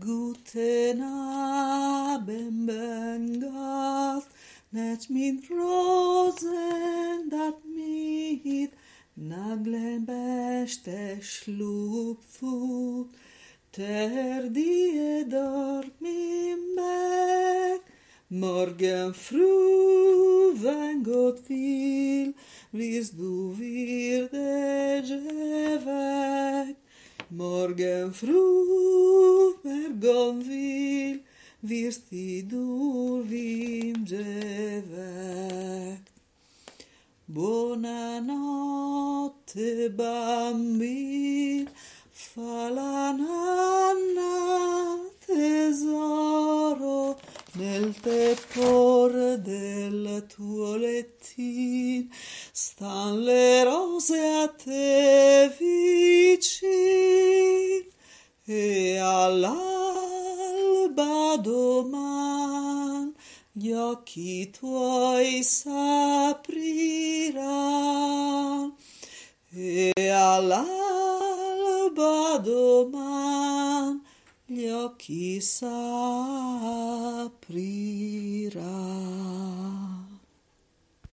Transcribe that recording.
Guten Abend, Bengals, net mit Rosen dat mit naglen beste schlupfut, ter die dormim weg. Morgen früh, wenn Gott will, wirst du wieder weg. Morgen früh, wer Gott will, wirst du vinge weg. Buonanotte bambini, fa la nanna tesoro nel tepore del tuo lettin stan le rose a te vicin e doman gli occhi tuoi s'apriran e all'alba doman gli occhi s'apriran